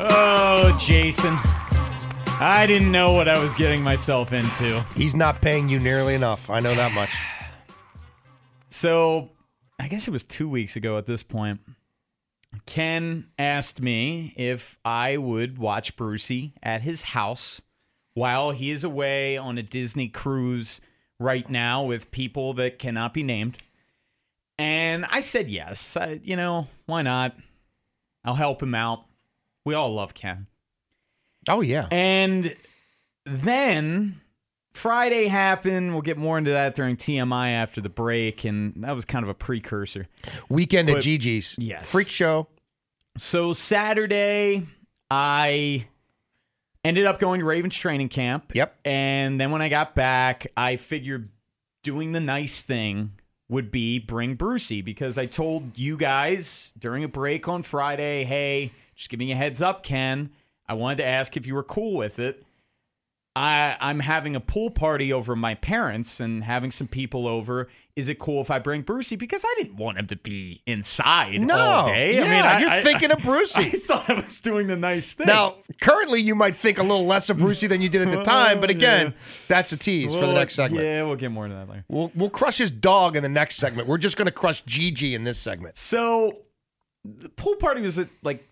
Oh, Jason. I didn't know what I was getting myself into. He's not paying you nearly enough. I know that much. So, I guess it was two weeks ago at this point. Ken asked me if I would watch Brucey at his house while he is away on a Disney cruise right now with people that cannot be named. And I said yes. I, you know, why not? I'll help him out. We all love Ken. Oh, yeah. And then Friday happened. We'll get more into that during TMI after the break. And that was kind of a precursor. Weekend But- at Gigi's. Yes. Freak show. So Saturday, I ended up going to Ravens training camp. Yep. And then when I got back, I figured doing the nice thing would be bring Brucey because I told you guys during a break on Friday, hey, just giving you a heads up, Ken. I wanted to ask if you were cool with it. I, I'm having a pool party over my parents and having some people over. Is it cool if I bring Brucey? Because I didn't want him to be inside No. all day. Yeah, I mean, I, you're I- thinking of Brucey. I thought I was doing the nice thing. Now, currently, you might think a little less of Brucey than you did at the time, but oh, again, Yeah. that's a tease for the next segment. Yeah, we'll get more into that later. We'll, we'll crush his dog in the next segment. We're just going to crush Gigi in this segment. So the pool party was at like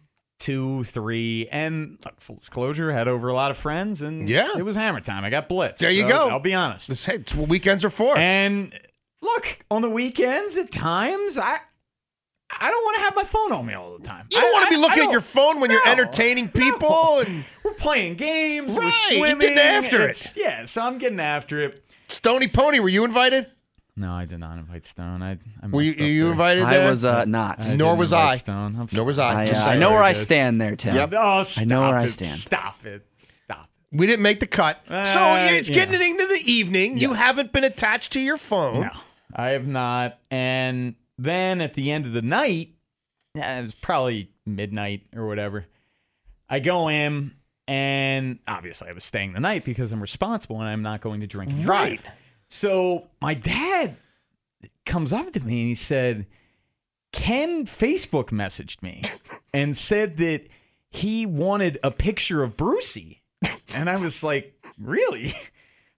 two, three, and look, full disclosure, had over a lot of friends, and Yeah. it was hammer time. I got blitzed. There you So, go. I'll be honest. This, hey, it's what weekends are for. And look, on the weekends, at times, I I don't want to have my phone on me all the time. you don't I- want to be looking at your phone when you're entertaining people. And We're playing games. Right, We're you're swimming. getting after it. It's- Yeah, so I'm getting after it. Stony Pony, were you invited? No, I did not invite Stone. I, I Were you, messed up you there. I was uh, not. I Nor was I. Stone. I'm Nor was I. I, uh, I know where I stand there, Tim. Yep. Oh, I know where stop I it. stand. Stop it. Stop it. We didn't make the cut. so Uh, it's yeah. getting into the evening. You haven't been attached to your phone. No, I have not. And then at the end of the night, yeah, it was probably midnight or whatever. I go in, and obviously I was staying the night because I'm responsible and I'm not going to drink and drive. So my dad comes up to me and he said, Ken Facebook messaged me and said that he wanted a picture of Brucey. And I was like, really?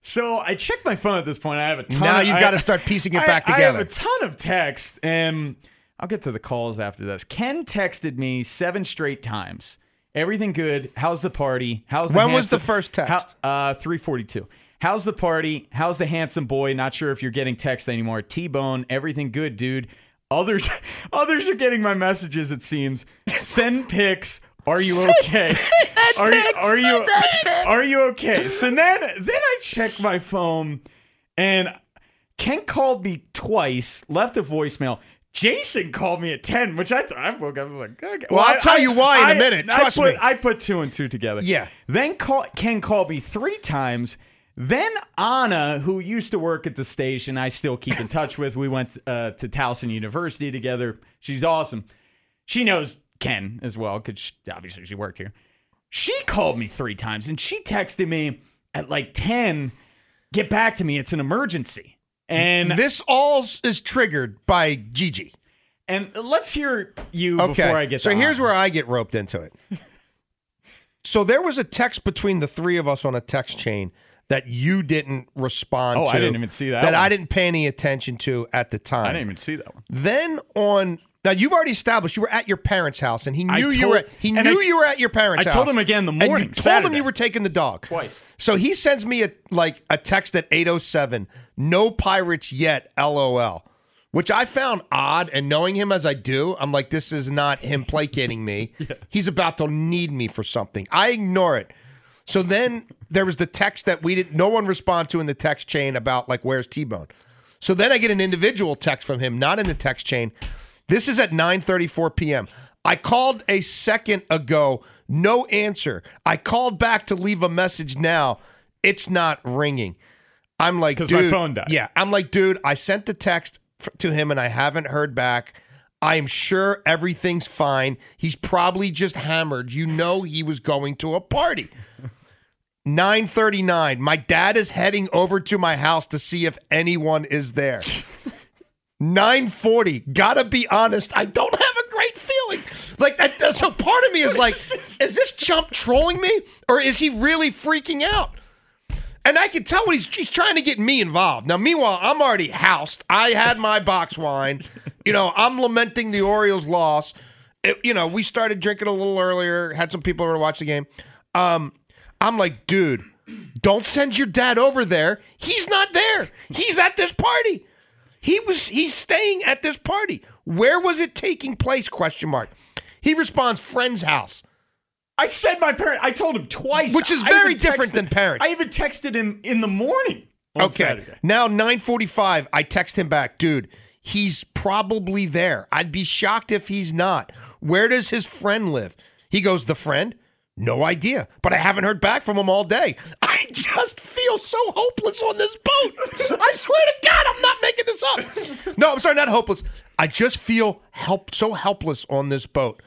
So I checked my phone at this point. I have a ton Now of- you've got to start piecing it back together. I have a ton of text, and I'll get to the calls after this. Ken texted me seven straight times. Everything good? How's the party? How's the When was the first text? How, uh, three forty-two. How's the party? How's the handsome boy? Not sure if you're getting text anymore. T-Bone, everything good, dude. Others, others are getting my messages. It seems. Send pics. Are you okay? Are you are you are you okay? So then then I check my phone and Ken called me twice, left a voicemail. Jason called me at 10, which I thought I woke up I was like, okay. Well, I'll tell you why in a minute. I Trust put, me. I put two and two together. Yeah. Then call, Ken called me three times. Then Anna, who used to work at the station, I still keep in touch with. We went uh, to Towson University together. She's awesome. She knows Ken as well because obviously she worked here. She called me three times and she texted me at like 10, get back to me. It's an emergency. And this all is triggered by Gigi. and let's hear you Okay. before I get so here's Anna. where I get roped into it. so there was a text between the three of us on a text chain that you didn't respond Oh, to. I didn't even see that That I didn't pay any attention to at the time. I didn't even see that one. Then on Now you've already established you were at your parents' house, and he I knew you told- were. He knew I- you were at your parents' I house. I told him again the And you morning, told him you were taking the dog Twice. So he sends me a like a text at eight oh seven. No pirates yet. LOL. Which I found odd, and knowing him as I do, I'm like, this is not him placating me. He's about to need me for something. I ignore it. So then there was the text that we didn't, no one respond to in the text chain about like where's T Bone. So then I get an individual text from him, not in the text chain. This is at 9:34 p.m. I called a second ago, no answer. I called back to leave a message now. It's not ringing. I'm like, dude. my phone died. Yeah, I'm like, dude. I sent the text f- to him and I haven't heard back. I am sure everything's fine. He's probably just hammered. You know he was going to a party. 9:39. My dad is heading over to my house to see if anyone is there. 940. Gotta be honest, I don't have a great feeling. Like so part of me is like, is this chump trolling me? Or is he really freaking out? And I can tell what he's he's trying to get me involved. Now, meanwhile, I'm already housed. I had my box wine. You know, I'm lamenting the Orioles loss. It- you know, we started drinking a little earlier, had some people over to watch the game. Um, I'm like, dude, don't send your dad over there. He's not there. He's at this party. He was he's staying at this party. Where was it taking place? Question mark. He responds, friend's house. I said my parent. I told him twice, Which is very different texted- than parents. I even texted him in the morning. On Okay. Saturday. Now 9:45, I text him back, dude. He's probably there. I'd be shocked if he's not. Where does his friend live? He goes, "The friend? No idea, but I haven't heard back from him all day. I just feel so hopeless on this boat. I swear to God, I'm not making this up. No, I'm sorry, not hopeless. I just feel help so helpless on this boat.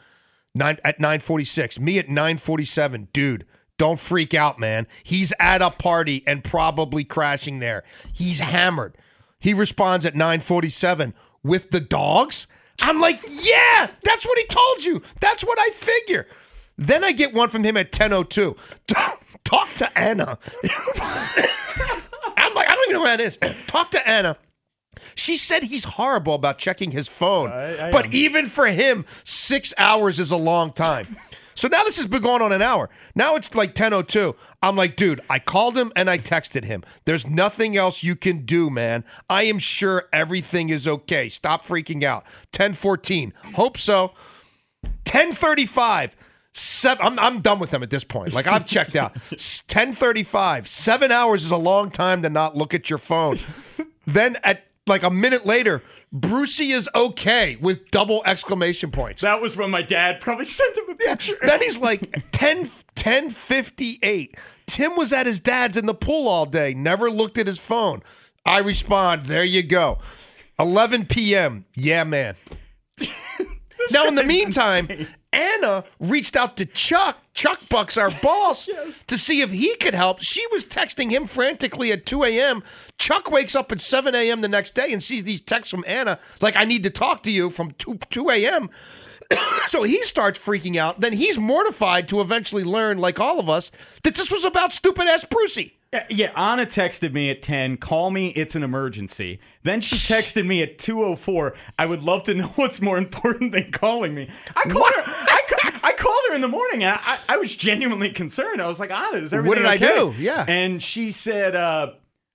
Nine at 946. Me at 947. Dude, don't freak out, man. He's at a party and probably crashing there. He's hammered. He responds at 947 with the dogs. I'm like, yeah, that's what he told you. That's what I figure. Then I get one from him at 1002. Talk to Anna. I'm like, I don't even know who that is. Talk to Anna. She said he's horrible about checking his phone. but even for him, six hours is a long time. So now this has been going on an hour. Now it's like 10.02. I'm like, dude, I called him and I texted him. There's nothing else you can do, man. I am sure everything is okay. Stop freaking out. 10.14. Hope so. 10.35. Seven, I'm, I'm done with them at this point. Like I've checked out. 10:35. Seven hours is a long time to not look at your phone. then at like a minute later, Brucey is okay with double exclamation points. That was when my dad probably sent him a picture. Then he's like 10 10:58. Tim was at his dad's in the pool all day, never looked at his phone. I respond, "There you go." 11 p.m. Yeah, man. Now in the meantime, insane. Anna reached out to Chuck, Chuck Bucks, our boss, to see if he could help. She was texting him frantically at 2 a.m. Chuck wakes up at 7 a.m. the next day and sees these texts from Anna, like, I need to talk to you from 2, 2 a.m. so he starts freaking out. Then he's mortified to eventually learn, like all of us, that this was about stupid ass Brucey. Yeah, Yeah, Anna texted me at 10, call me, it's an emergency. Then she texted me at 204, I would love to know what's more important than calling me. I called her I, ca- I called her in the morning and I, I was genuinely concerned. I was like, Anna, is everything What did I do? Yeah. And she said, uh,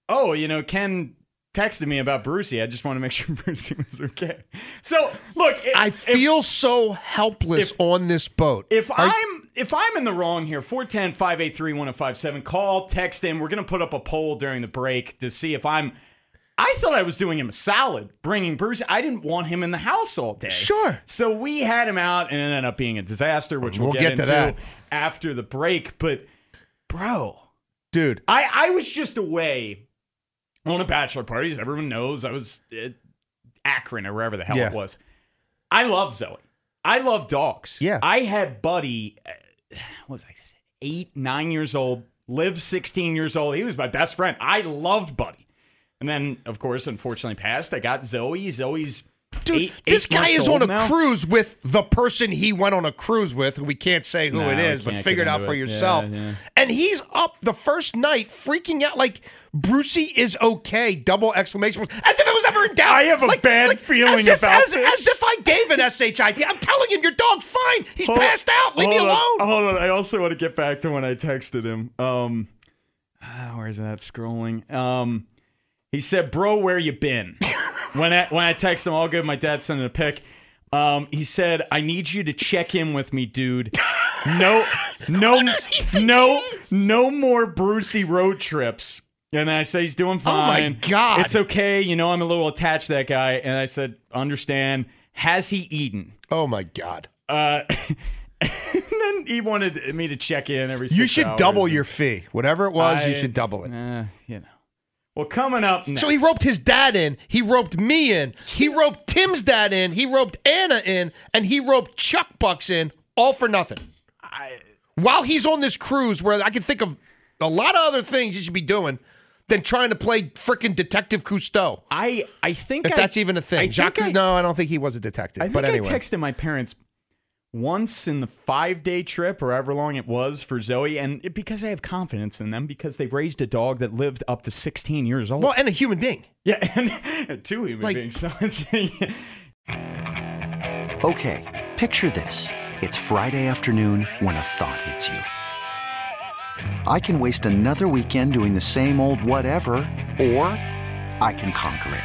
oh, you know, Ken texted me about Brucey. I just want to make sure Brucey was okay. So, look, if, I if- feel so helpless on this boat. if Are- I'm if I'm in the wrong here, 410-583-1057, call, text in. We're going to put up a poll during the break to see if I'm I thought I was doing him a solid bringing Bruce. I didn't want him in the house all day. Sure. So we had him out and it ended up being a disaster, which we'll, We'll get, get to that. after the break. But bro, dude, I, I was just away on a bachelor party. As everyone knows, I was at Akron or wherever the hell Yeah. it was. I love Zoe. I love dogs. Yeah. I had Buddy, uh, what was I, eight, nine years old, lived 16 years old. He was my best friend. I loved Buddy. And then, of course, unfortunately passed. I got Zoe. Zoe's Dude, eight- this eight guy is on a now? cruise with the person he went on a cruise with, who we can't say who No, it is, but figure it out for it. Yourself. yeah. And he's up the first night freaking out like Brucey is okay, double exclamation point, as if it was ever in doubt. I have a Like- bad like, feeling as if, about as, this. As if I gave an SHIT. I'm telling him, your dog's fine. He's Hold- passed out. Leave me alone. On, hold on. I also want to get back to when I texted him. Um, where's that scrolling? Um, he said, "Bro, where you been?" when I when I text him, all good. My dad sent him a pic. Um, he said, "I need you to check in with me, dude. No, no, no, no more Brucey road trips." And I said, he's doing fine. Oh my. God. it's okay. You know, I'm a little attached to that guy. And I said, "Understand? Has he eaten?" Oh my God. Uh, and then he wanted me to check in every. You should double your fee. Whatever it was, you should double it. Uh, you know. Well, coming up next. So he roped his dad in. He roped me in. He roped Tim's dad in. He roped Anna in, and he roped Chuck Bucks in, all for nothing. While he's on this cruise, where I can think of a lot of other things he should be doing than trying to play frickin' Detective Cousteau. I I think If I- that's even a thing. think Jacques, I- no, I don't think he was a detective. I think but anyway, I texted my parents once in the five day trip or however long it was for Zoe, and it, because I have confidence in them because they raised a dog that lived up to 16 years old. well, and a human being. yeah, and two human Like- beings. Okay, picture this. It's Friday afternoon when a thought hits you. I can waste another weekend doing the same old whatever, or I can conquer it.